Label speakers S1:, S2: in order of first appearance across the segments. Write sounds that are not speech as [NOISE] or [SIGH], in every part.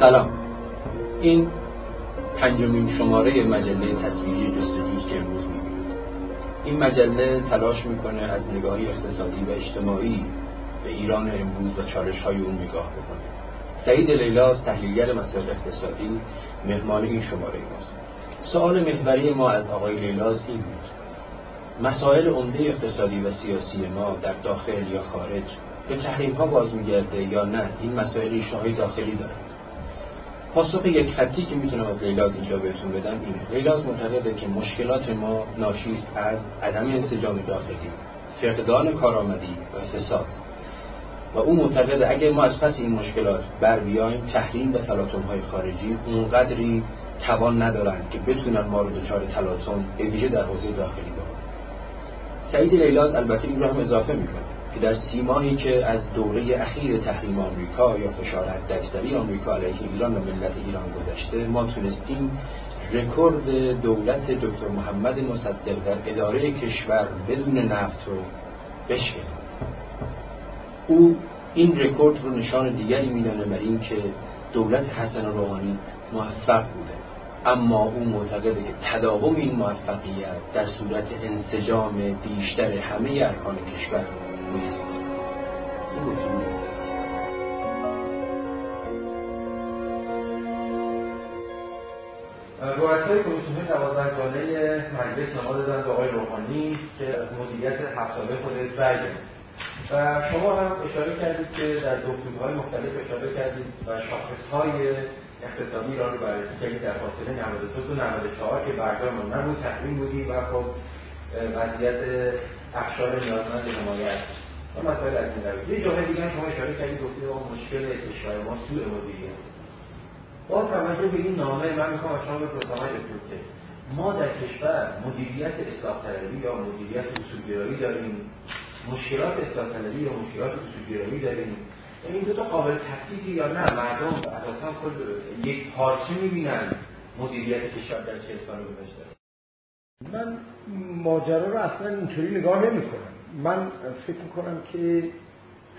S1: سلام. این پنجمین شماره مجله تصویری جستجوست که امروز می‌بینیم این مجله تلاش می‌کنه از نگاه اقتصادی و اجتماعی به ایران امروز و چالش های اون نگاه بکنه. سعید لیلاز تحلیلگر مسائل اقتصادی مهمان این شماره ماست. سوال محوری ما از آقای لیلاز این بود. مسائل عمده اقتصادی و سیاسی ما در داخل یا خارج به تحریم ها باز میگرده یا نه؟ این مسائل ریشه داخلی دارند پاسخ یک خطی که می‌تونم از لیلاز اینجا بهتون بدم این لیلاز معتقده که مشکلات ما ناشی از عدم انسجام داخلی فقدان کارآمدی و فساد. و او معتقده اگر ما از پس این مشکلات بر بیایم تحریم و تلاطم های خارجی اونقدری توان ندارند که بتونن ما رو دچار تلاطم به ویژه در حوزه داخلی بکنن. سعید لیلاز البته این رو هم اضافه می‌کنه. که در سی ماهی که از دوره اخیر تحریم آمریکا یا فشار حداکثری آمریکا علیه ایران و ملت ایران گذشته ما تونستیم رکورد دولت دکتر محمد مصدق در اداره کشور بدون نفت رو بشکنه او این رکورد رو نشان دیگری میدانه بر این که دولت حسن روحانی موفق بوده. اما او معتقده که تداوم این موفقیت در صورت انسجام بیشتر همه ارکان کشور میسر این گفتگو
S2: رؤسای کمیسیون دوازده ساله مجلس نما دادن به آقای روحانی که از مدیریت هفت ساله خودت برگردید و شما هم اشاره کردید که در گفتگوهای مختلف اشاره کردید و شاخصهای اقتصادی ایران رو بررسی کردید در فاصله 92 تا 94 که برجام نبود تحریم بودی و خب وضعیت اخشار نیازمند حمایت. و مسائل از این یه جاهای دیگه شما اشاره کردید گفتید مشکل کشور ما سوء مدیریت با توجه به این نامه من می‌خوام از شما بپرسم آقای که ما در کشور مدیریت اصلاح یا مدیریت اصولگرایی داریم. مشکلات اصلاح طلبی یا مشکلات اصولگرایی داریم. یعنی این دو تا قابل تفکیکی یا نه مردم اساسا خود یک پارچه می‌بینن مدیریت کشور در چه سال گذشته.
S3: من ماجرا رو اصلا اینطوری نگاه نمی کنم من فکر می‌کنم که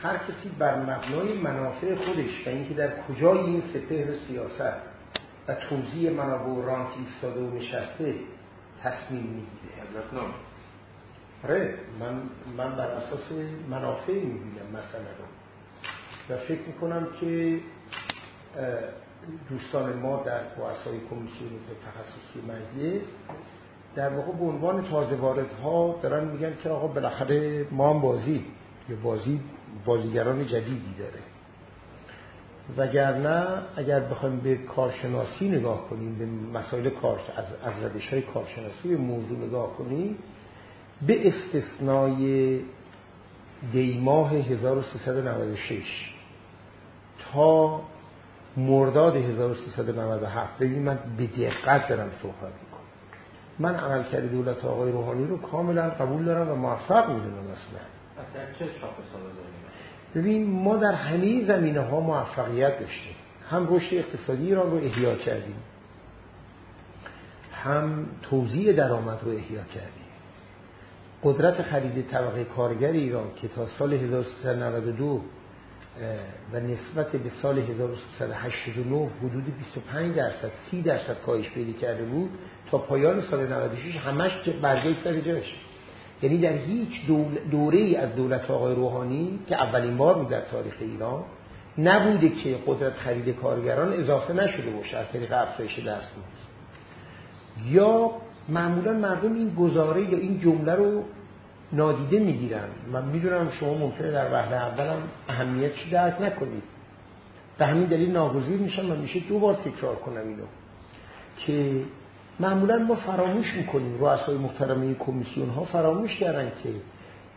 S3: هر کسی بر مبنای منافع خودش و اینکه در کجای این سپهر سیاست و توضیح منابع و رانت ایستاده و نشسته تصمیم می‌گیره. آره من من بر اساس منافع می‌بینم مسئله رو. و فکر می‌کنم که دوستان ما در رؤسای کمیسیون تخصصی مجلس در واقع به عنوان تازه ها دارن میگن که آقا بالاخره ما هم بازی یا بازی بازیگران جدیدی داره. وگرنه اگر بخوایم به کارشناسی نگاه کنیم به مسائل کار از از روش های کارشناسی به موضوع نگاه کنیم به استثنای دیماه 1396 تا مرداد 1397 ببین من به دقت دارم صحبت من عملکرد دولت آقای روحانی رو کاملا قبول دارم و موفق می‌دونم اصلا
S2: چه
S3: ببین ما در همه زمینه ها موفقیت داشتیم. هم رشد اقتصادی ایران رو احیا کردیم. هم توزیع درآمد رو احیا کردیم. قدرت خرید طبقه کارگر ایران که تا سال 1392 و نسبت به سال 1389 حدود 25 درصد 30 درصد کاهش پیدا کرده بود. تا پایان سال 96 همش برگه سر جاش. یعنی در هیچ دوره ای از دولت آقای روحانی که اولین بار بود در تاریخ ایران نبوده که قدرت خرید کارگران اضافه نشده باشه از طریق افزایش دستمزد. یا معمولا مردم این گزاره یا این جمله رو نادیده می‌گیرن. من می‌دونم شما ممکنه در وهله اولم اهمیتش درک نکنید. به همین دلیل ناگزیر میشم و میشه دو بار تکرار کنم اینو. که معمولا ما فراموش می‌کنیم رؤسای محترمه کمیسیون ها فراموش کردن که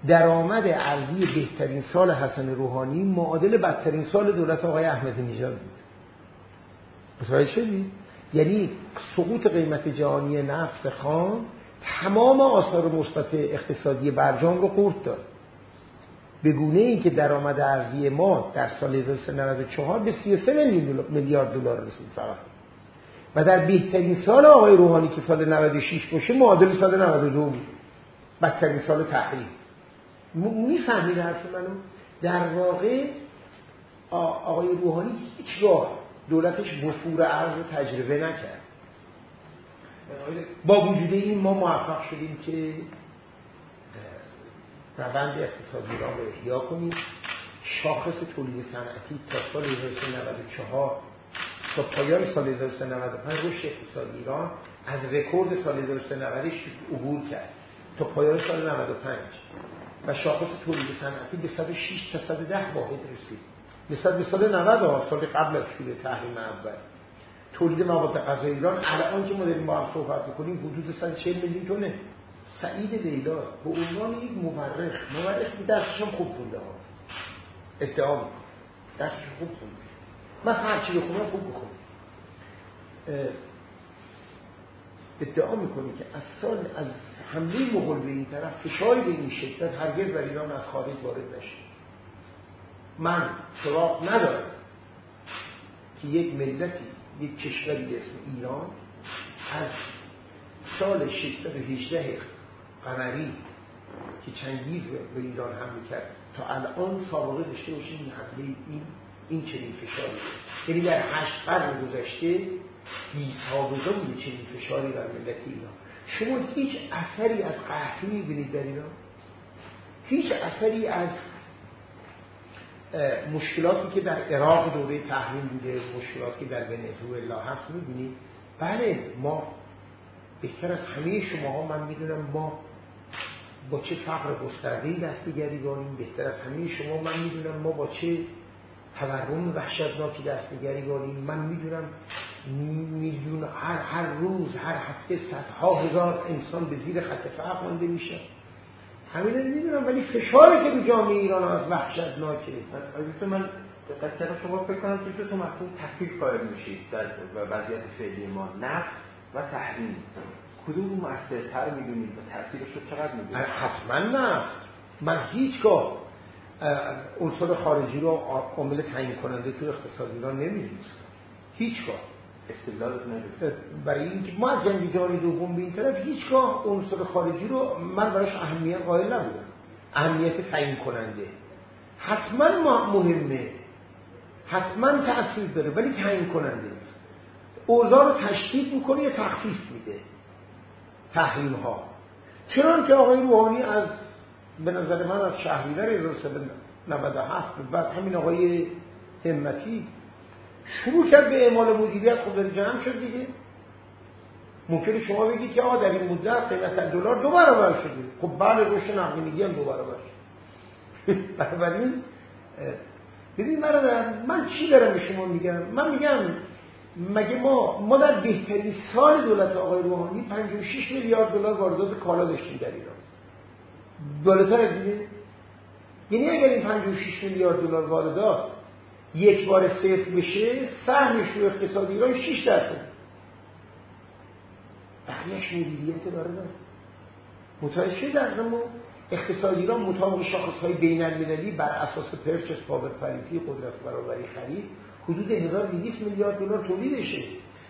S3: درآمد ارزی بهترین سال حسن روحانی معادل بدترین سال دولت آقای احمد نژاد بود. متوجه شدید یعنی سقوط قیمت جهانی نفت خام تمام آثار مثبت اقتصادی برجام رو قورت داد. به گونه ای که درآمد ارزی ما در سال 1994 به 33 میلیارد دلار رسید فقط. و در بهترین سال آقای روحانی که سال 96 باشه معادل سال 92 بود. بدترین سال تحریم. می‌فهمید حرف منو؟ در واقع آقای روحانی هیچ راه دولتش وفور ارز رو تجربه نکرد. با وجود این ما موفق شدیم که روند اقتصادی را رو احیا کنیم. شاخص تولید صنعتی تا سال 1994 تا پایان سال 1395 رشد اقتصادی ایران از رکورد سال 1390 عبور کرد تا پایان سال 95 و شاخص تولید صنعتی به 106 تا 110 واحد رسید. نسبت به سال 90 سال قبل از شروع تحریم اول. تولید مواد غذایی ایران الان که ما داریم با هم صحبت می‌کنیم حدود 140 میلیون تونه سعید لیلا به عنوان یک مورخ مورخ درسش هم خوب خونده ها. ادعا درسش خوب خونده. من هر چی بخونم خوب بخونم ادعا می‌کنه که از سال از حمله مغول به این طرف فشاری به این شدت هرگز بر ایران از خارج وارد نشد. من سراغ ندارم که یک ملتی یک کشوری به اسم ایران از سال 618 قمری که چنگیز به ایران حمله کرد. تا الان سابقه داشته باشیم این حمله این این چنین فشاری. یعنی در هشت قرن گذشته بی سابقه بوده چنین فشاری بر ملت ایران. شما هیچ اثری از قحطی می‌بینید در ایران؟ هیچ اثری از مشکلاتی که در عراق دوره تحریم بوده مشکلاتی که در ونزوئلا هست می‌بینید بله ما بهتر از همه شما ها من می‌دونم ما با چه فقر گسترده دست به گریبانیم بهتر از همه شما من می‌دونم ما با چه تورم وحشتناکی دست به گریبانیم من می‌دونم میلیون هر هر روز هر هفته صدها هزار انسان به زیر خط فقر مانده میشه. همین رو می‌دونم ولی فشاری که رو جامعه ایران از وحشتناکه
S2: تو من دقت کردم شما فکر کنم که تو مفهوم تفکیک قائل میشید در وضعیت فعلی ما نفت و تحریم. کدوم مؤثرتر می‌دونید و تاثیرش رو چقدر می‌دونید؟
S3: حتما نفت من هیچگاه عنصر خارجی رو عامل تعیین کننده تو اقتصاد ایران نمی‌دونست هیچگاه. برای اینکه ما از جنگ جهانی دوم به این طرف هیچگاه عنصر خارجی رو من براش اهمیت قائل نبودم. اهمیت تعیین کننده. حتما مهمه. حتما تأثیر داره ولی تعیین کننده نیست اوضاع رو تشدید می‌کنه یا تخفیف میده؟ تحریم ها چرا که آقای روحانی از به نظر من از شهریور 1397 بعد همین آقای همتی شروع کرد به اعمال مدیریت خب جمع شد دیگه. ممکنه شما بگید که آه در این مدت قیمت دلار دو برابر شده. خب بله رشد نقدینگی هم دو برابر شد [LAUGHS] بنابراین ببین من چی دارم به شما میگم؟ من میگم مگه ما ما در بهترین سال دولت آقای روحانی 56 میلیارد دلار واردات کالا داشتیم در ایران. بالاتر از اینه یعنی اگر این 56 میلیارد دلار واردات یک بار صفر بشه سهمش رو اقتصاد ایران 6 درصد. بقیهش مدیریت داره. نه متوجه در ما اقتصاد ایران مطابق شاخص های بین المللی بر اساس پرچس پاور پریتی قدرت برابری خرید حدود 1200 میلیارد دلار تولیدشه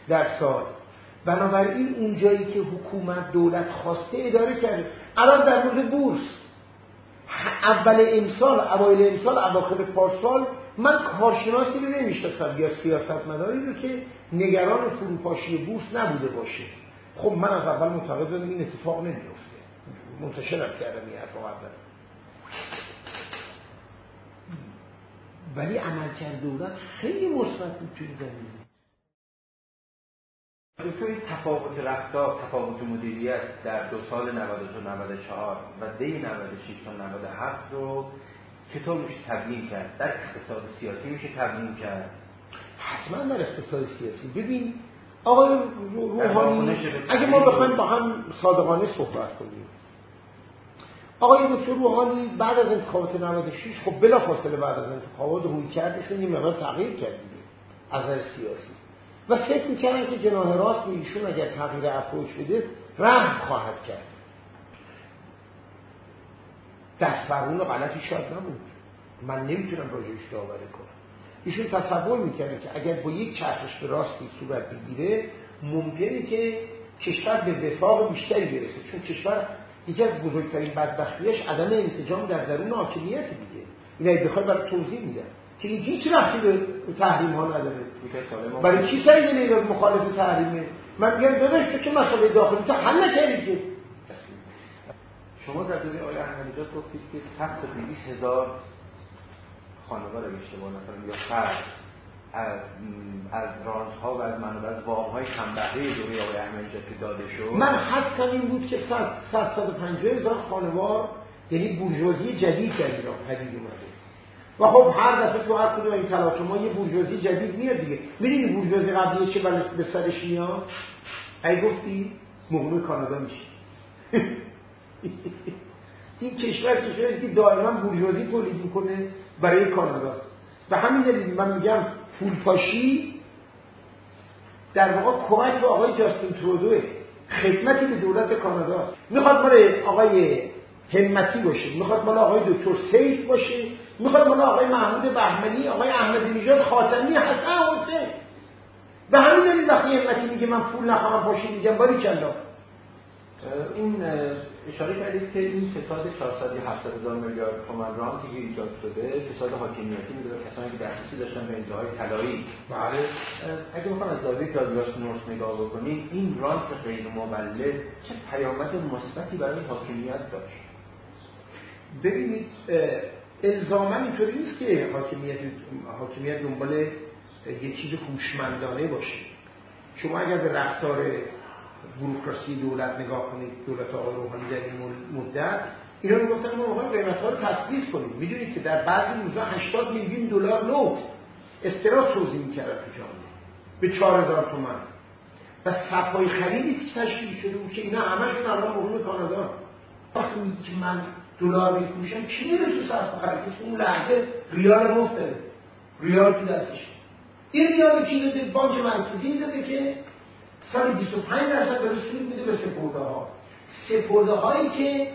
S3: در سال. بنابراین اون جایی که حکومت دولت خواسته اداره کرده. الان در مورد بورس. اول امسال اوایل امسال اواخر پارسال من کارشناسی رو نمی‌شناسم یا سیاستمداری رو که نگران فروپاشی بورس نبوده باشه. خب من از اول معتقد این اتفاق نمیفته منتشرم کردم این حرف ولی عملکرد دولت خیلی مثبت بود توی زمین
S2: توی تفاوت رفتار تفاوت مدیریت در دو سال 92 94 و دی 96 تا 97 رو چطور میشه تبیین کرد؟ در اقتصاد سیاسی میشه تبیین کرد؟
S3: حتما در اقتصاد سیاسی. ببین آقای روحانی اگه ما بخوایم با هم صادقانه صحبت کنیم. آقای دکتر روحانی بعد از انتخابات 96 خب بلا فاصله بعد از انتخابات روی کردشون یه مقدار تغییر کرد از نظر سیاسی. و فکر می‌کردن که جناه راست به ایشون اگر تغییر اپروچ بده رحم خواهد کرد. دست فرمون غلطی شاید نبود من نمی‌تونم راجعش داوری کنم. ایشون تصور می‌کردن که اگر با یک چرخش به راستی صورت بگیره ممکنه که کشور به وفاق بیشتری برسه. چون کشور یکی از بزرگترین بدبختیش عدم انسجام در درون حاکمیت دیگه. اینا بخوای برای توضیح میدم. که این هیچ رفتی به تحریم ها نداره برای چی سعید لیلاز مخالف تحریمه؟ من میگم داداش تو که مسئله داخلی؟ تو حل نکردی که
S2: شما در دوره آقای احمدی گفتید که تقص 200 هزار خانواده رو اشتباه نکنم یا فرد. از از رانت ها و از منابع از واقع های کمبهره دوره آقای احمدی که داده شد.
S3: من حدسم این بود که 100 150 هزار خانوار یعنی بورژوازی جدید در ایران پدید اومده. و خب هر دفعه تو هر کدوم این تلاطم یه بورژوازی جدید میاد دیگه. می‌دونی بورژوازی قبلی چه به سرش میاد؟ ای گفتی مهمه کانادا میشه [LAUGHS] [LAUGHS] این کشور کشوری که دائما بورژوازی تولید می‌کنه برای کانادا. به همین دلیل من میگم پولپاشی در واقع کمک به آقای جاستین ترودوه خدمتی به دولت کانادا. می‌خواد مال آقای همتی باشه می‌خواد مال آقای دکتر سیف باشه می‌خواد مال آقای محمود بهمنی آقای احمدی نژاد خاتمی حسن حسین. به همین دلیل وقتی همتی میگه من پول نخواهم پاشی میگم باری کلا.
S2: این اشاره کردید که این فساد 400 یا 700 هزار میلیارد تومان رانتی که ایجاد شده فساد حاکمیتی می‌دونه کسانی که دسترسی داشتن به انتهای طلایی. بله. اگه بخوام از زاویه دادگاه نورس نگاه بکنیم این رانت غیر مولد چه پیامد مثبتی برای حاکمیت داشت؟
S3: ببینید الزاما اینطوری نیست که حاکمیت حاکمیت دنبال یه چیز هوشمندانه باشه. شما اگر به رفتار بروکراسی دولت نگاه کنید دولت آقای روحانی در این مدت. اینا می‌گفتن ما موقع قیمت ها رو تثبیت کنیم. می‌دونید که در بعضی روزا 80 میلیون دلار نوت استراس توضیح می‌کردن تو جامعه. به 4000 تومان. و صفای خریدی که تشکیل شده بود که اینا همشون الان مهم کانادا. وقتی میگی که من دلار میفروشم چی میره تو صف خرید اون لحظه ریال مفت ریال تو دستش. این ریال کی داده؟ بانک مرکزی داده که سال 25 درصد داره سود میده به سپرده ها سپرده هایی که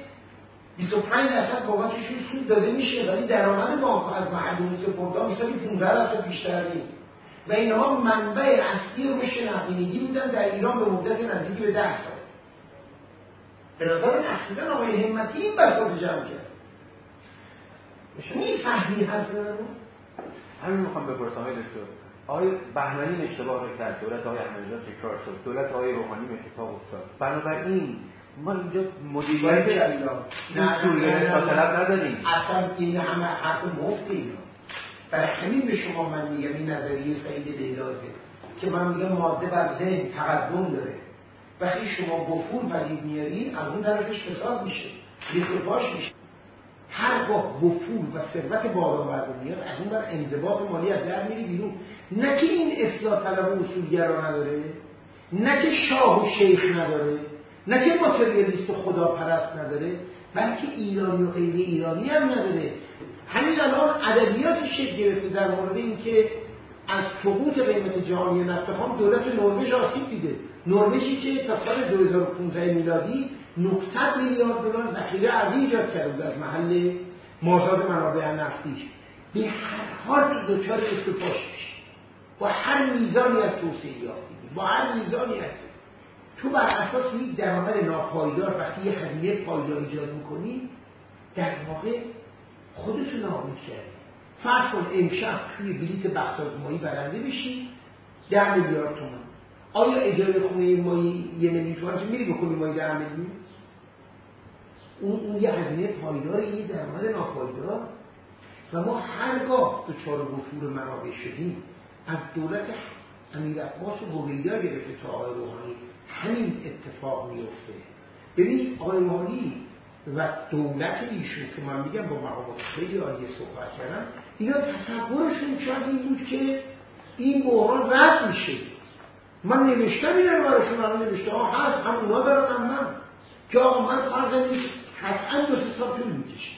S3: 25 درصد بابتشون سود داده میشه ولی درآمد بانک از مردم سپرده ها مثلا 15 درصد بیشتر نیست. و اینها منبع اصلی رشد نقدینگی بودن در ایران به مدت نزدیک به 10 سال. به نظر اخیرا آقای همتی این بساط جمع کرد. می‌فهمی حرف
S2: همین می‌خوام بپرسم های دکتر. آقای بهمنی اشتباه رو کرد. دولت آقای احمدی تکرار شد. دولت آقای روحانی به اتفاق افتاد. بنابراین ما اینجا مدیریت اصول طلب نداریم.
S3: اصلا این همه حق مفت اینا برای همین به شما من میگم این نظریه سعید لیلازه که من میگم ماده بر ذهن تقدم داره. وقتی شما گفور پدید میاری از اون طرفش فساد میشه. ریخت میشه. هرگاه وفور و ثروت مردم میاد از اون بر انضباط مالی از در میری بیرون. نه که این اصلاح طلب و اصولگرا نداره نه که شاه و شیخ نداره نه که ماتریالیست و خدا پرست نداره بلکه ایرانی و غیر ایرانی هم نداره. همین الان ادبیات شکل گرفته در مورد اینکه از سقوط قیمت جهانی نفت خام دولت نروژ آسیب دیده. نروژی که تا سال 2015 میلادی 900 میلیارد دلار ذخیره از ایجاد کرده از محل مازاد منابع نفتیش. به هر حال دچار افتفاش میشه با هر میزانی از توسعه یافتی با هر میزانی از تو بر اساس یک درآمد ناپایدار وقتی یه هزینه پایدار ایجاد می‌کنی در واقع خودتون نابود کردی. فرض کن امشب توی بلیت بخت برنده بشی ده میلیارد تومان. آیا اجاره خونه مایی یه میلیون تومان میری بکنی مایی ده میلیون؟ اون اون یه هزینه پایدار یه درآمد ناپایدار. و ما هرگاه چهار گفور منابع شدیم از دولت امیر عباس و هویدا گرفته تا آقای روحانی همین اتفاق میفته ببین آقای روحانی و دولت ایشون که من میگم با مقامات خیلی عالی صحبت کردم اینا تصورشون شاید این بود که این بحران رد میشه. من نوشتم این رو براشون الان نوشته ها هست هم اونا دارن هم من. که آقا من فرض قطعا دو سه سال طول می‌کشه.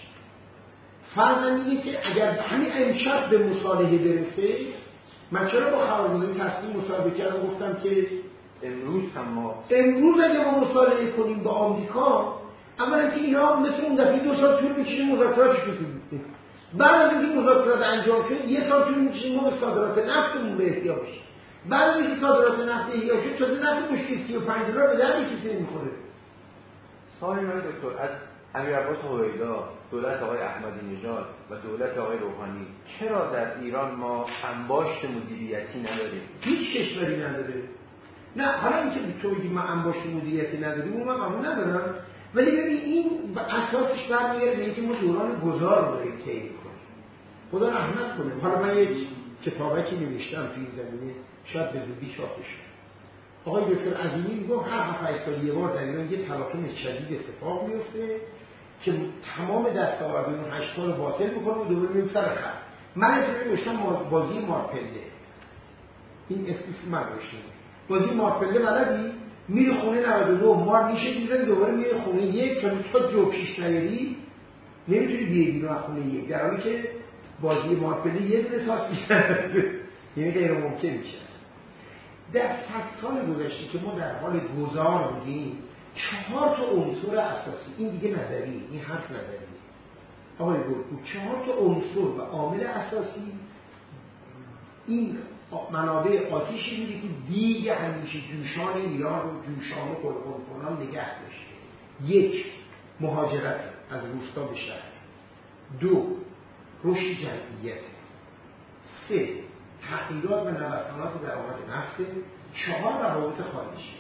S3: فرض میگه که اگر همین امشب به مصالحه برسه من چرا با خبرگزاری تصمیم مصاحبه کردم؟ گفتم که
S2: امروز هم ما
S3: امروز اگه ما مصالحه کنیم با آمریکا اولا که اینا مثل اون دفعه دو سال طول می‌کشه مذاکراتش رو بعد از اینکه مذاکرات انجام شد یه سال طول می‌کشه ما به صادرات نفتمون به احتیاج بعد از اینکه صادرات نفت احیا شد تازه نفت مشکل 35 دلار به در کسی نمی‌خوره.
S2: سوال دکتر از امیر عباس هویدا دولت آقای احمدی نژاد و دولت آقای روحانی چرا در ایران ما انباشت مدیریتی نداریم؟
S3: هیچ کشوری نداره. نه حالا اینکه تو بگی من انباشت مدیریتی نداریم اون من قبول ندارم. ولی ببین این اساسش برمیگرده به اینکه ما دوران گذار داریم طی کنیم خدا رحمت کنه. حالا من یک کتابکی نوشتم تو این زمینه شاید به زودی چاپ بشه آقای دکتر عظیمی می‌گفت هر هفت سال یه بار در ایران یه تلاطم شدید اتفاق میفته که تمام دستاوردهای اون هشت رو باطل می‌کنه و دوباره میون سر خط. من اسم نوشتم بازی مارپله. این اسم من بازی مارپله بلدی؟ میری خونه 99 مار میشه دیدن دوباره میری خونه یک تا تا جو پیش نیاری نمی‌تونی بیای بیرون خونه یک. در حالی که بازی مارپله یه دونه تاس می‌زنه یعنی غیر ممکن میشه. در صد سال گذشته که ما در حال گذار بودیم چهار تا عنصر اساسی. این دیگه نظری این حرف نظری آقای گلکو چهار تا عنصر و عامل اساسی این منابع آتیشی بوده که دیگه همیشه جوشان ایران رو جوشان و کنان نگه داشته. یک مهاجرت از روستا به شهر. دو رشد جمعیت. سه تغییرات و نوسانات درآمد نفت چهار روابط خارجی.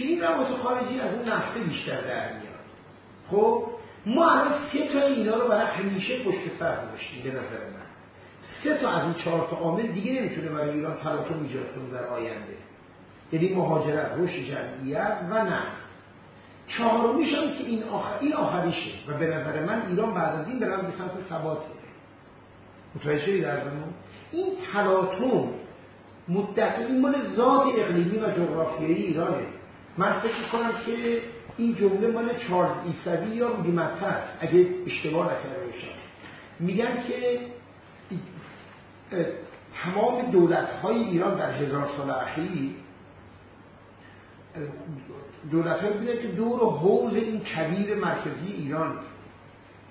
S3: که این روابط خارجی از اون نفته بیشتر در میاد. خب ما الان سه تا اینا رو برای همیشه پشت سر گذاشتیم به نظر من. سه تا از این چهار تا عامل دیگه نمی‌تونه برای ایران تلاطم ایجاد کنه در آینده. یعنی مهاجرت رشد جمعیت و نفت چهارمیش هم که این آخر این آخریشه و به نظر من ایران بعد از این به به سمت ثباته. متوجه زمان؟ این تلاطم مدت این مال ذات اقلیمی و جغرافیایی ایرانه. من فکر کنم که این جمله مال چارلز ایسوی یا است اگه اشتباه نکرده باشم. میگن که تمام دولت های ایران در هزار سال اخیر دولت های که دور حوز این کبیر مرکزی ایران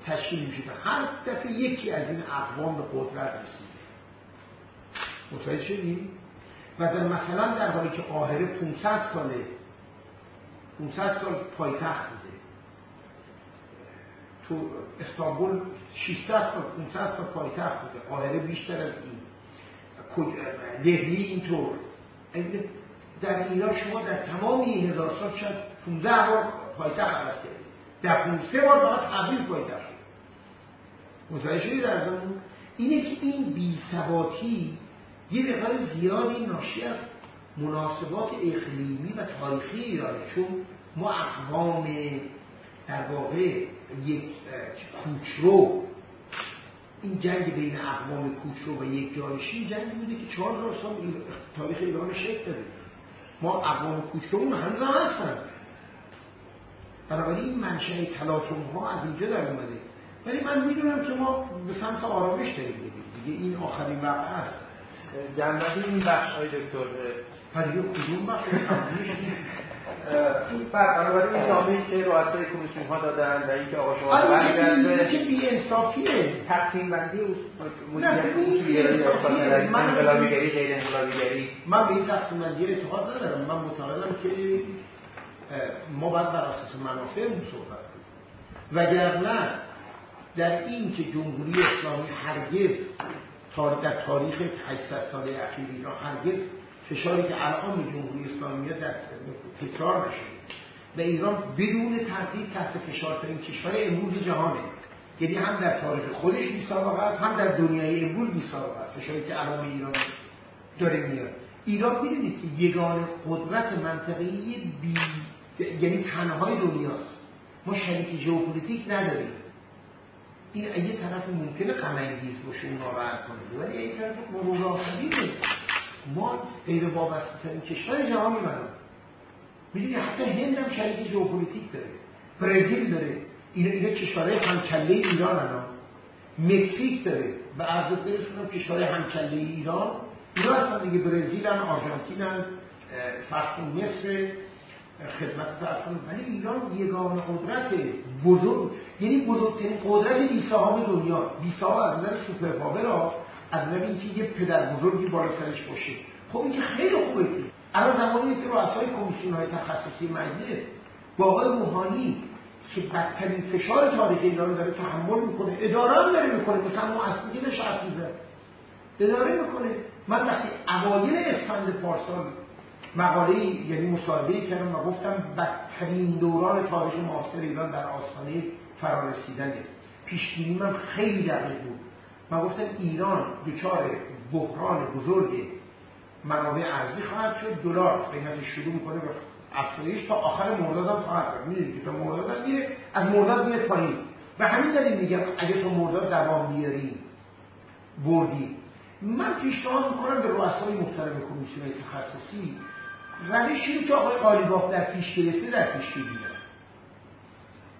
S3: تشکیل میشه هر دفعه یکی از این اقوام به قدرت رسید. متوجه شدیم و در مثلا در حالی که قاهره 500 ساله 500 سال پایتخت بوده. تو استانبول 600 سال 500 سال پایتخت بوده. قاهره بیشتر از این. دهلی اینطور. در ایران شما در تمام این هزار سال شاید 15 بار پایتخت عوض کردید. در 15 بار فقط تغییر پایتخت متوجه شدید در زمان اینه که این بیثباتی یه مقدار زیادی ناشی از مناسبات اقلیمی و تاریخی ایرانه. چون ما اقوام در واقع یک کوچرو این جنگ بین اقوام کوچرو و یک جانشین جنگی بوده که چهار هزار سال تاریخ ایران شکل داده. ما اقوام کوچرو اون هنوز هم هستن. بنابراین این منشه تلاطم ها از اینجا در اومده. ولی من می‌دونم که ما به سمت آرامش داریم. دیگه این آخرین وقت هست
S2: جنبه این بخش های دکتر
S3: دیگه کدوم
S2: بنابراین این جامعه که رؤسای کمیسیون ها دادن و اینکه آقا شما
S3: برگرده که بی انصافیه
S2: تقسیم بندی مدیریت اصولی انقلابیگری غیر انقلابیگری.
S3: من به این تقسیم بندی اعتقاد ندارم. من معتقدم که ما باید بر اساس منافعمون صحبت کنیم. وگرنه در این که جمهوری اسلامی هرگز در تاریخ 800 ساله اخیر ایران هرگز فشاری که الان به جمهوری اسلامی در تکرار نشده و ایران بدون تردید تحت فشار ترین کشور امروز جهانه. یعنی هم در تاریخ خودش بی است هم در دنیای امروز بی است فشاری که الان به ایران داره میاد. ایران می‌دونید که یگان قدرت منطقه‌ای بی یعنی تنهای دنیاست ما شریک ژئوپلیتیک نداریم. این یه طرف ممکنه غم باشه اون ناراحت کنه. ولی این طرف مرور ما غیر وابسته ترین کشور جهان می‌برم می‌دونی حتی هند هم شریک ژئوپلیتیک داره برزیل داره اینا اینا کشورهای همکله ایران هم مکزیک داره و از برسونم کشورهای همکله ایران. اینا هستن دیگه برزیل هم آرژانتین هم فرق مصر خدمت فرسون ولی ایران یگان قدرت بزرگ یعنی بزرگترین قدرت بیساها دنیا. بیساها از نظر سوپر پاور از نظر اینکه یه پدر بزرگی بالا سرش باشه. خب این که خیلی خوبه الان زمانی که رؤسای کمیسیون های تخصصی مجلس با آقای روحانی که بدترین فشار تاریخ ایران داره تحمل می‌کنه اداره هم داره می‌کنه. مثلا که شرط اداره می‌کنه. من وقتی اوایل اسفند پارسال مقاله یعنی مصاحبه کردم و گفتم بدترین دوران تاریخ معاصر ایران در آستانه فرارسیدنه. پیشبینی من خیلی دقیق بود. من گفتم ایران دچار بحران بزرگ منابع ارزی خواهد شد. دلار قیمتش شروع می‌کنه به افزایش تا آخر مرداد هم خواهد رفت می‌دونید که تا مرداد هم میره از مرداد میاد پایین. و همین دلیل میگم اگه تا مرداد دوام بیاری بردی. من پیشنهاد می‌کنم به رؤسای محترم کمیسیون تخصصی روشی که آقای قالیباف در پیش گرفته در پیش بگیرن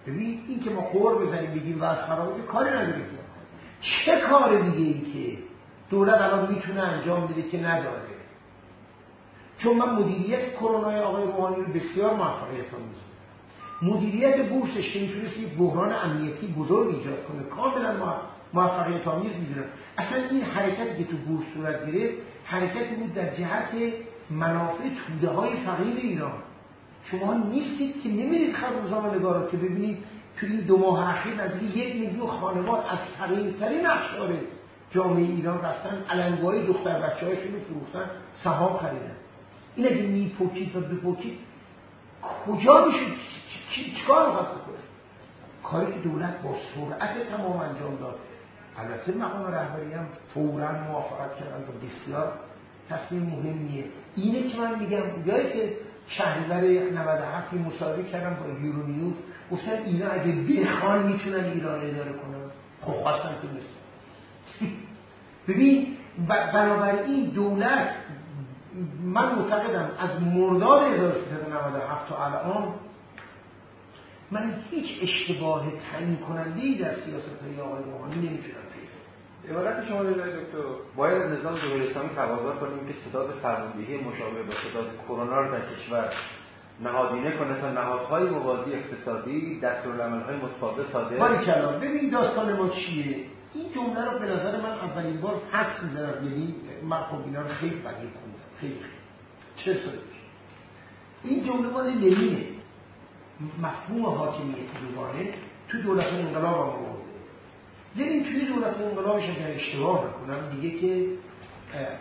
S3: ببین این که ما قور بزنیم بگیم و از کاری نداریم چه کار دیگه ای که دولت الان می‌تونه انجام بده که نداره؟ چون من مدیریت کرونا آقای روحانی رو بسیار موفقیت آمیز مدیریت بورسش که می‌تونست یک بحران امنیتی بزرگ ایجاد کنه کاملا موفقیت آمیز می‌دونم. اصلا این حرکتی که تو بورس صورت گرفت حرکتی بود در جهت منافع توده های فقیر ایران. شما نیستید که نمیرید خب روزنامه که ببینید تو این دو ماه اخیر نزدیک یک میلیون خانوار از فقیرترین اقشار جامعه ایران رفتن علنگوهای دختر بچه هایشون رو فروختن سهام خریدن. این اگه میپوکید و بپوکید کجا میشه؟ چیکار رو بکنه؟ کاری که دولت با سرعت تمام انجام داد. البته مقام رهبری هم فورا موافقت کردن و بسیار تصمیم مهمیه. اینه که من میگم جایی که شهریور 97 مصاحبه کردم با یورو نیوز گفتن اینا اگه بخوان می‌تونن ایران اداره کنن. خب خواستم که نیست [LAUGHS] ببین بنابراین دولت من معتقدم از مرداد 1397 تا الان من هیچ اشتباه تعیین کننده ای در سیاست های آقای روحانی نمی‌تونم
S2: عبارت شما دکتر. باید از نظام جمهوری اسلامی تقاضا کنیم که ستاد فرماندهی مشابه با ستاد کرونا رو در کشور نهادینه کنه تا نهادهای موازی اقتصادی های متفاوت صادر
S3: باری کلام ببین داستان ما چیه؟ این جمله رو به نظر من اولین بار حدس می‌زنم. یعنی من خب اینا رو خیلی بدی خوندم خیلی خیلی. چه سالی این جمله مال لنینه. مفهوم حاکمیت دوگانه تو دولت انقلاب هم لنین توی دولت انقلابش اگر اشتباه نکنم دیگه که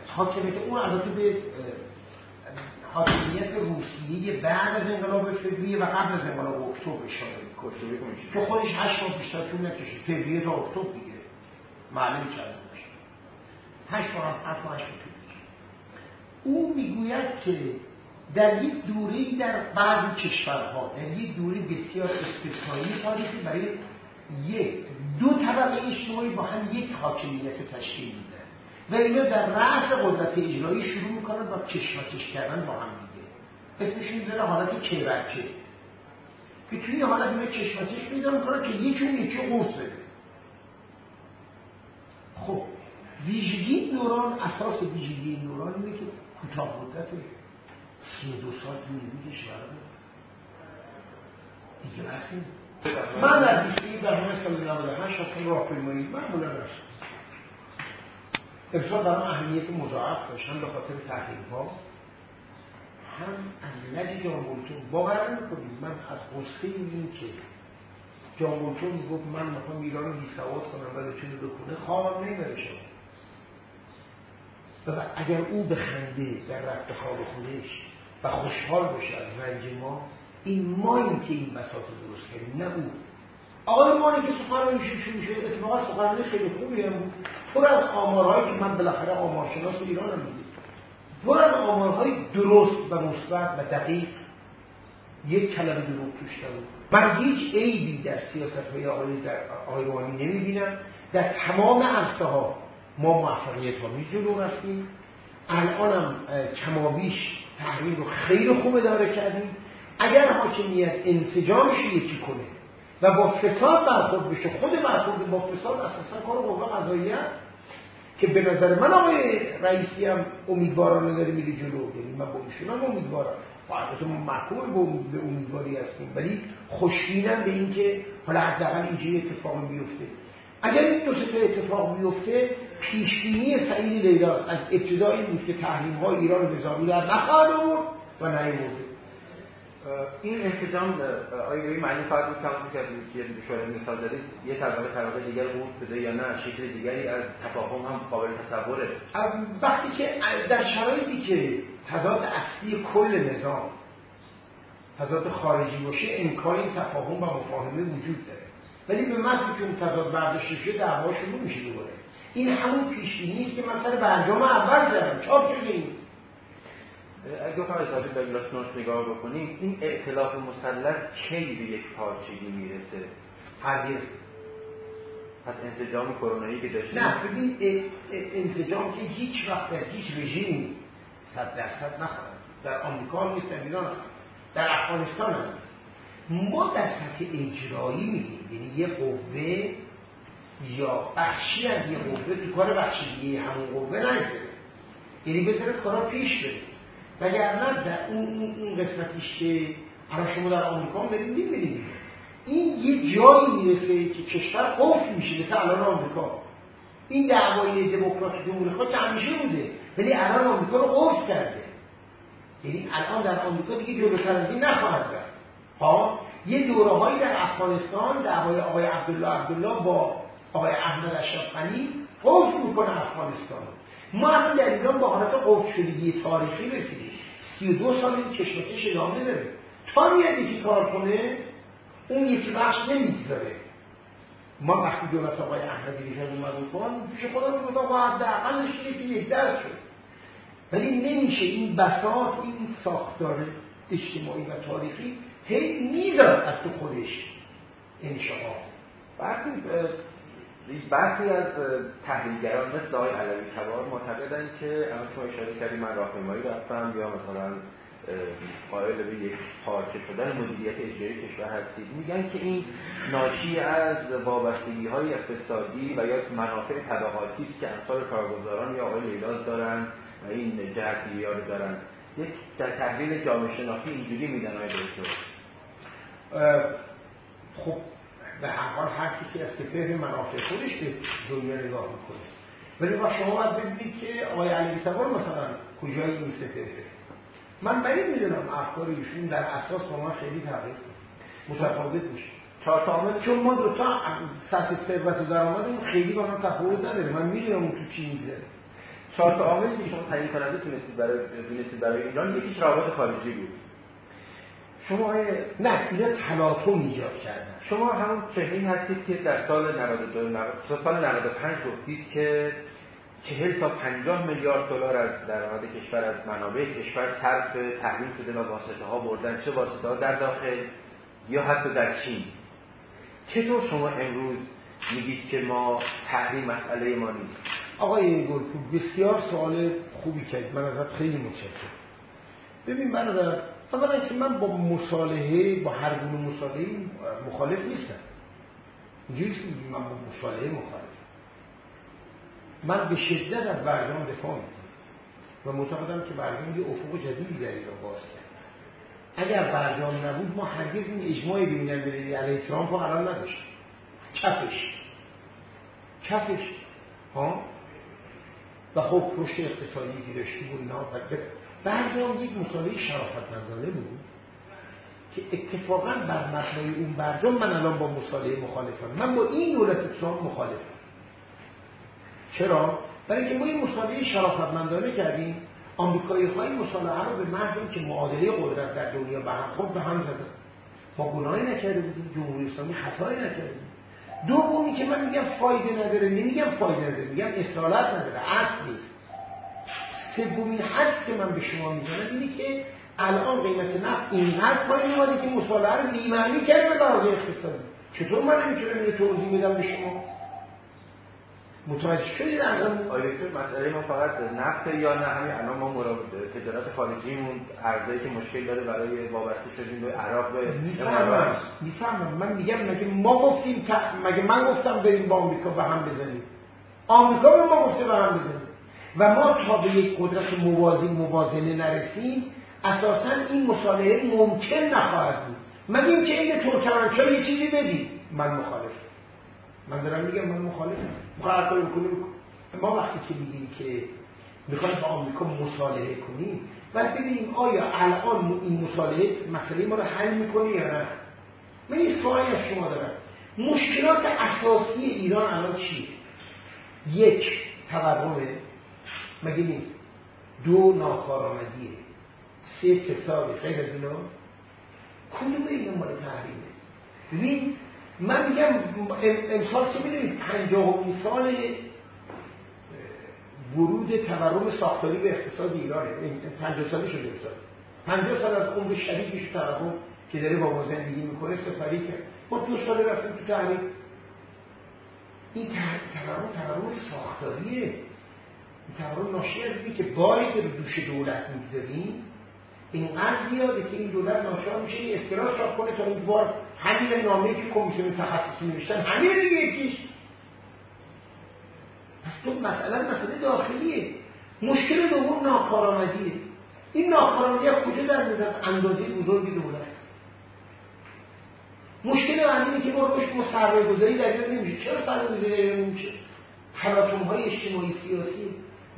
S3: حاکمیت اون البته به حاکمیت روسیه بعد از انقلاب فوریه و قبل از انقلاب اکتبر اشاره که خودش هشت ماه بیشتر طول نکشید فوریه تا اکتبر دیگه معلوم کرده باشه. هشت ماه هفت ماه هشت او می‌گوید که در یک دوره در بعضی کشورها در یک دوره بسیار استثنایی تاریخی برای یک دو طبقه اجتماعی با هم یک حاکمیت تشکیل میدن و اینا در رأس قدرت اجرایی شروع می‌کنن با کشمکش کردن با هم دیگه. اسمش می‌ذاره حالت کیبرکه که توی حالت اینا کشمکش پیدا می‌کنن که یکی اون یکی قرص خب ویژگی دوران اساس ویژگی دوران اینه که کوتاه مدت سی دو سال توی کشور دیگه بحث من در بیشتری در همه سال 98 رفتم راهپیمایی معمولا رفتم امسال برام اهمیت مضاعف داشتم به خاطر تحریم ها هم از نزدیک جان بولتون باور نمی‌کنید. من از غصه این که جان بولتون می‌گفت من می‌خوام ایران رو بیسواد کنم و بتونه بکنه خوابم نمی‌بره شما و اگر او بخنده در رفت خواب خودش و خوشحال باشه از رنج ما این ماییم که این بساط درست کردیم نه او. آقای که سخنرانی شروع میشه اتفاقا سخنرانی خیلی خوبی هم بود پر از آمارهایی که من بالاخره آمارشناس ایران هم می‌دید پر از آمارهای درست و مثبت و دقیق. یک کلمه دروغ توش بود من هیچ عیبی در سیاست های آقای, در آقای روحانی نمی‌بینم. در تمام عرصه ها ما موفقیت ها جلو رفتیم الانم کمابیش تحریم رو خیلی خوب اداره کردیم. اگر حاکمیت انسجامش یکی کنه. و با فساد برخورد بشه خود برخورد با فساد اساسا کار قوه قضاییه که به نظر من آقای رئیسی هم امیدوارانه داره میره جلو. یعنی من با ایشون هم امیدوارم. ما محکوم به امیدواری هستیم. ولی خوشبینم به اینکه حالا حداقل اینجوری اتفاق بیفته اگر این دو تا اتفاق بیفته پیشبینی سعید لیلا از ابتدا این بود که تحریم ها ایران به زانو در نخواهد و نیورده
S2: این انسجام آیا این معنی فقط بود که که شورای مثال دارید یه طبقه طبقه دیگر قورت بده یا نه شکل دیگری از تفاهم هم قابل تصوره؟
S3: وقتی که در شرایطی که تضاد اصلی کل نظام تضاد خارجی باشه امکان تفاهم و مفاهمه وجود داره. ولی به محض که اون تضاد برداشته شده دعوا شروع میشه دوباره. این همون پیش نیست که مثلا برجام اول زدم. چاپ شده این.
S2: اگه بخوام از به گلاسنوس نگاه بکنیم این ائتلاف مسلط کی به یک پارچگی می‌رسه؟
S3: هرگز.
S2: پس انسجام کرونایی که داشتیم.
S3: نه ببین انسجام که هیچ وقت در هیچ رژیمی صد درصد نخواهد در آمریکا نیست در ایران در افغانستان هم نیست. ما در سطح اجرایی میگیم یعنی یه قوه یا بخشی از یه قوه تو کار بخشی همون قوه نگذاره یعنی بذاره کارا پیش بره. وگرنه در اون, اون قسمتیش که الان شما در آمریکا دارید می‌بینید این یه جایی می‌رسه که کشور قفل میشه مثل الان آمریکا. این دعوای دموکرات جمهوری خواهد که همیشه بوده ولی الان آمریکا رو قفل کرده. یعنی الان در آمریکا دیگه جلوتر از نخواهد رفت. ها یه دوره هایی در افغانستان دعوای آقای عبدالله عبدالله با آقای احمد اشرف غنی قفل می‌کنه افغانستان. ما الان در ایران با حالت قفل تاریخی رسیدیم. سی و دو سال این کشمکش ادامه داره. تا میاد یکی کار کنه اون یکی بخش نمی‌گذاره. ما وقتی دولت آقای احمدی نژاد اومد کن پیش خدا می‌گفت آقا حداقل که یک درس شد. ولی نمیشه این بساط این ساختار اجتماعی و تاریخی هی می‌ذاره از تو خودش. انشاءالله
S2: وقتی برخی از تحلیلگران مثل آقای علوی کبار معتقدن که اما شما اشاره کردی من راهپیمایی رفتم یا مثلا قائل به یک پارچه شدن مدیریت اجرایی کشور هستید. میگن که این ناشی از وابستگی های اقتصادی و یا منافع طبقاتی است که انصار کارگزاران یا آقای لیلاز دارن و این جهتی رو دارن. یک در تحلیل جامعه شناختی اینجوری میدن آقای
S3: خب به هر حال هر کسی از سپهر منافع خودش به دنیا نگاه می‌کنه. ولی با شما باید ببینید که آقای علی تبار مثلا کجای این سپهره من بعید می‌دونم افکار ایشون در اساس با من خیلی تغییر متفاوت میشه.
S2: چهار
S3: چون ما دو تا سطح ثروت و درآمدمون خیلی با هم تفاوت نداره. من می‌دونم اون تو چی میگذره
S2: چهار تا عاملی که شما تعیین کننده تونستید برای دونستید برای ایران. یکیش روابط خارجی بود.
S3: شما نه اینا تلاطم ایجاد کردن؟
S2: شما همون چهین هستید که در سال 92 سال 95 گفتید که چهل تا پنجاه میلیارد دلار از درآمد کشور از منابع کشور صرف تحویل شده و واسطه ها بردن. چه واسطه ها در داخل یا حتی در چین. چطور شما امروز میگید که ما تحریم مسئله ما نیست؟
S3: آقای گلپور بسیار سوال خوبی کرد من ازت خیلی متشکرم. ببین برادر اولا که من با مصالحه با هر گونه مصالحه مخالف نیستم. اینجوری من با مصالحه مخالف. من به شدت از برجام دفاع می‌کنم. و معتقدم که برجام یه افق جدیدی در ایران باز کرد. اگر برجام نبود ما هرگز این اجماعی بین المللی علیه ترامپ رو الان نداشتیم. کفش. کفش. ها؟ و خب رشد اقتصادی که داشتیم و اینا برجام یک مصالحه شرافتمندانه بود که اتفاقا بر مبنای اون برجام من الان با مصالحه مخالفم. من با این دولت ترامپ مخالفم. چرا؟ برای اینکه ما این مصالحه شرافتمندانه کردیم آمریکایی های مصالحه رو به محض که معادله قدرت در دنیا به هم خود به هم زدن. ما گناهی نکرده بودیم جمهوری اسلامی خطایی نکرده دومی که من میگم فایده نداره نمیگم فایده نداره میگم اصالت نداره اصل نیست. سومین حد که من به شما می‌زنم اینه که الان قیمت نفت اینقدر پایین اومده که مصالحه رو بی‌معنی کرده به لحاظ اقتصادی. چطور من نمی‌تونم اینو توضیح میدم به شما؟ متوجه شدید از
S2: آیا مسئله ما فقط نفت یا نه؟ همین الان ما مراقب تجارت خارجیمون ارزایی که مشکل داره برای وابسته شدیم به عراق به
S3: می‌فهمم می‌فهمم. من میگم مگه ما گفتیم مگه من گفتم بریم با آمریکا به هم بزنیم؟ آمریکا به ما گفته به هم بزنیم. و ما تا به یک قدرت موازی موازنه نرسیم اساسا این مصالحه ممکن نخواهد بود. مگه که این ترکمنچای یه چیزی بدی من مخالف من دارم میگم من مخالفم. مخالف کنیم ما وقتی که میگیم که می‌خوایم با آمریکا مصالحه کنیم و ببینیم آیا الان این مصالحه مسئله ما رو حل می‌کنه یا نه؟ من یه سوالی از شما دارم. مشکلات اساسی ایران الان چیه؟ یک تورمه مگه نیست؟ دو ناکارآمدیه. سه فساد غیر از اینا. کدوم این مال تحریمه؟ ببین من میگم امسال چه می‌دونید؟ پنجاهمین سال ورود تورم ساختاری به اقتصاد ایرانه پنجاه ساله شده امسال. پنجاه سال از عمر شدیدش تورم که داره با ما زندگی می‌کنه. سفری کرد. ما دو سال رفتیم تو تحریم. این تورم تورم ساختاریه. تورم ناشی از که باری که به دوش دولت می‌گذاریم اینقدر زیاده که این دولت ناشار میشه این استرال چاپ کنه تا این بار همین نامه که کمیسیون تخصصی نوشتن همین دیگه یکیش. پس تو مسئله مسئله داخلیه. مشکل دوم ناکارآمدیه این ناکارآمدی کجا در از اندازه بزرگی دولت. مشکل بعدی که ما روش ما سرمایه گذاری در نمیشه. چرا سرمایه گذاری در ایران نمیشه؟ تلاطم های اجتماعی سیاسی.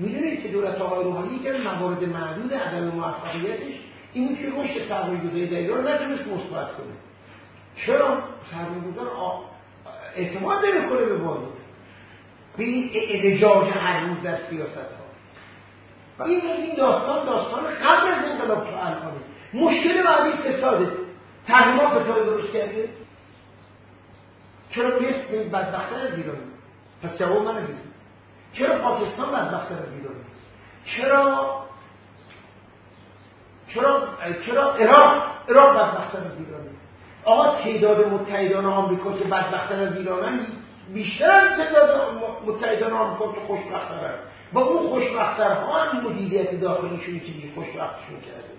S3: می‌دونید که دولت آقای روحانی که موارد معدود عدم موفقیتش این که رشد سرمایه گذاری در ایران نتونست مثبت کنه. چرا؟ سرمایه گذار اعتماد نمی‌کنه به بازار. به این اعجاج هر روز در سیاست ها این این داستان داستان قبل از انقلاب تو الانه مشکل بعدی فساده تحریما فساد درست کرده؟ چرا بیست بدبختر از ایران پس جواب من چرا پاکستان بدبختر از ایران چرا چرا چرا عراق عراق بدبختر از ایران آقا تعداد متحدان آمریکا که بدبختر از ایرانن بیشتر از تعداد متحدان آمریکا که خوشبخترن با اون خوشبخترها هم مدیریت داخلیشون که بی خوشبختشون کرده.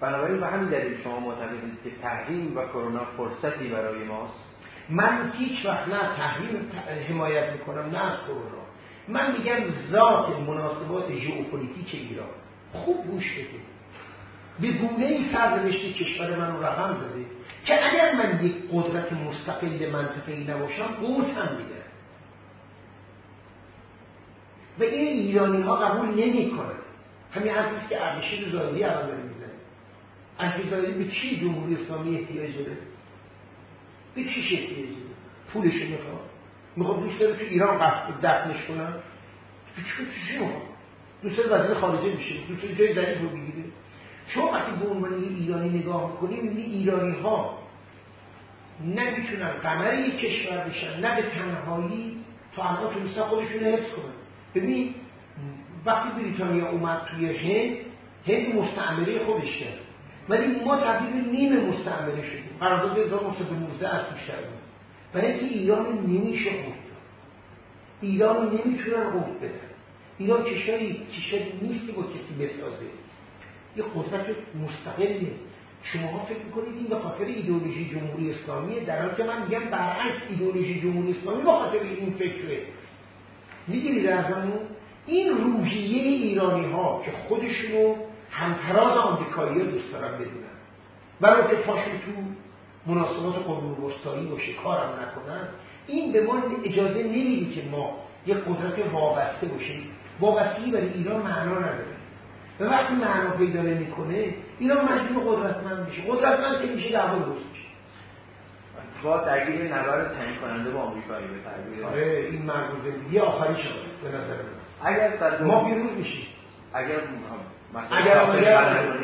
S2: بنابراین به همین دلیل شما معتقدید که تحریم و کرونا فرصتی برای ماست؟
S3: من هیچ وقت نه تحریم حمایت می‌کنم نه از کرونا. من میگم ذات مناسبات ژئوپلیتیک ایران. خوب گوش بده به گونه ای سرنوشت کشور من رو رقم زده که اگر من یک قدرت مستقل منطقه‌ای نباشم قوتم میده. و این ایرانی ها قبول نمی کنن همین حرفیست که اردشیر زایدی الان داره می‌زنه. اردشیر به چی جمهوری اسلامی احتیاج داره؟ به چیش احتیاج داره پولش می‌خواد؟ می‌خواد دوست داره تو ایران دفنش به چی می‌خواد دوست داره وزیر خارجه بشه دوست داره جای ظریف رو بگیره چون وقتی به عنوان ایرانی نگاه می‌کنیم این ایرانی ها نمی‌تونن قمر یک کشور بشن نه به تنهایی تا الان تونستن خودشون حفظ کنن. ببین وقتی بریتانیا اومد توی هند هند مستعمره خودش کرد. ولی ما تبدیل نیم مستعمره شدیم. قرارداد 1919 از توش کردیم برای اینکه ایران نمیشه قوت ایران نمی‌تونن قوت بدن. ایران کشوری کشوری نیست که با کسی بسازه. یه قدرت مستقله شما فکر می‌کنید این به خاطر ایدئولوژی جمهوری اسلامی در حالی که من میگم برعکس ایدئولوژی جمهوری اسلامی به خاطر این فکره. می‌دونید ارزمون؟ این روحیه ایرانی ها که خودشونو همتراز آمریکایی ها دوست دارن بدونن. برای که پاشون تو مناسبات قرون وسطایی باشه کارم نکنن. این به ما اجازه نمیده که ما یه قدرت وابسته باشیم. وابستگی برای ایران معنا نداره. و وقتی معنا پیدا نمی‌کنه ایران مجبور قدرتمند میشه. قدرتمند که میشه دعوا درست میشه
S2: با درگیر نبرد تعیین کننده با آمریکایی به
S3: آره این مرگ زندگی آخری شده به نظر من.
S2: اگر
S3: ما پیروز میشیم.
S2: اگر
S3: اگر اگر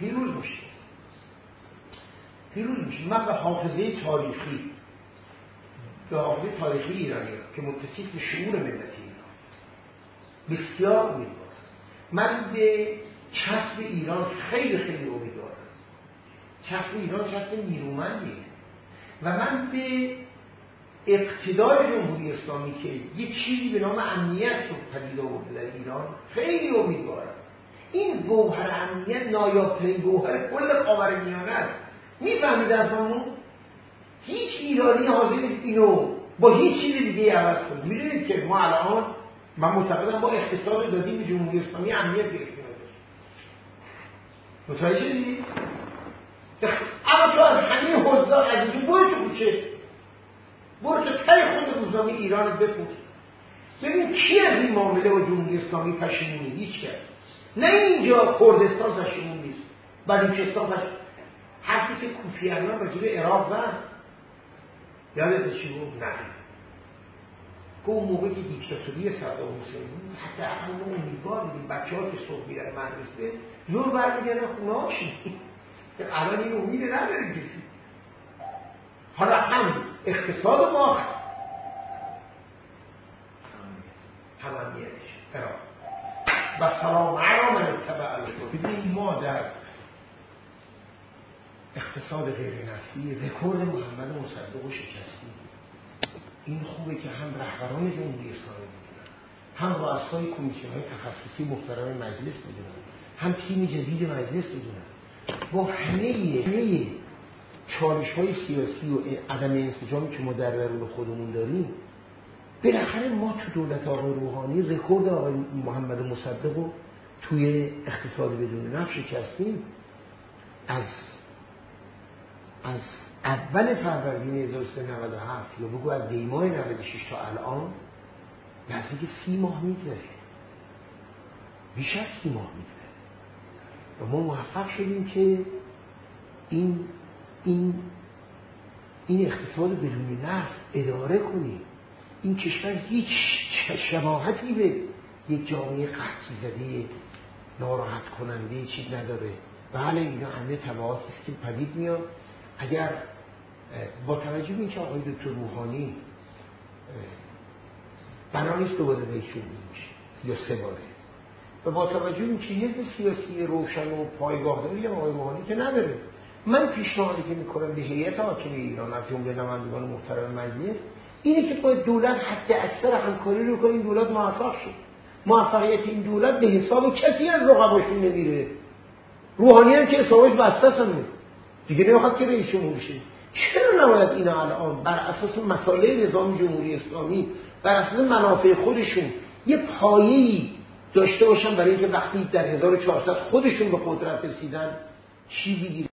S3: پیروز میشیم. پیروز میشیم من به حافظه تاریخی به حافظه تاریخی ایرانی که متصف به شعور ملت ایران بسیار امیدوارم من به چسب ایران خیلی خیلی امیدوارم چسب ایران چسب نیرومندیه و من به اقتدار جمهوری اسلامی که یک چیزی به نام امنیت رو پدید آورده در ایران خیلی امیدوارم. این گوهر امنیت نایابترین گوهر کل خاورمیانه است. می‌فهمید از هیچ ایرانی حاضر نیست اینو با هیچ چیز دیگه عوض کنه. می‌دونید که ما الان من معتقدم با اقتصاد دادیم به جمهوری اسلامی امنیت گرفتیم متوجه شدید اما تو از همین حضار از اینجا برو تو کوچه. برو تو تای خود روزنامه ایران بپرس. ببین کی از این معامله و جمهوری اسلامی پشیمونی هیچ کس. نه اینجا کردستان پشیمون نیست. بلوچستان پشیمون حرفی که کوفی انور راجع به عراق زد. یادت چی بود؟ نه. که اون موقع که دیکتاتوری صدام حسین بود حتی اقل ما امیدوار بودیم بچه ها که صبح میرن مدرسه زور برمیگردن خونه هاشون. الان این امید نداریم کسی حالا هم اقتصاد ما همانیتش عراق. و سلام علا من اتبع ما در اقتصاد غیر نفتی رکورد محمد مصدق و شکستی. این خوبه که هم رهبران جمهوری اسلامی بدونن هم رؤسای کمیسیون تخصصی محترم مجلس بدونن هم تیم جدید مجلس بدونن با همه همه چالش های سیاسی و عدم انسجامی که ما در درون خودمون داریم بالاخره ما تو دولت آقای روحانی رکورد آقای محمد مصدق رو توی اقتصاد بدون نفت شکستیم. از از اول فروردین 1397 یا بگو از دیماه 96 تا الان نزدیک سی ماه میگذره. بیش از سی ماه میگذره. و ما موفق شدیم که این این این اقتصاد بدون نفت اداره کنیم. این کشور هیچ شباهتی به یک جامعه قحطی زده ناراحت کننده چیز نداره. بله اینا همه تبعاتی است که پدید میاد. اگر با توجه به اینکه آقای دکتر روحانی بنا نیست دوباره رئیس یا سه باره. و با توجه به اینکه حزب سیاسی روشن و پایگاه داری آقای روحانی که نداره. من پیشنهادی که می‌کنم به هیئت حاکمه ایران از جمله نمایندگان محترم مجلس اینه که باید دولت حد اکثر همکاری رو کنه این دولت موفق شد موفقیت این دولت به حساب کسی از رقباشون نمیره. روحانی هم که حسابش بسته دیگه نمی‌خواد که رئیس جمهور شه چرا نباید اینا الان بر اساس مسائل نظام جمهوری اسلامی بر اساس منافع خودشون یه پایه‌ای داشته باشن برای اینکه وقتی در 1400 خودشون به قدرت رسیدن چیزی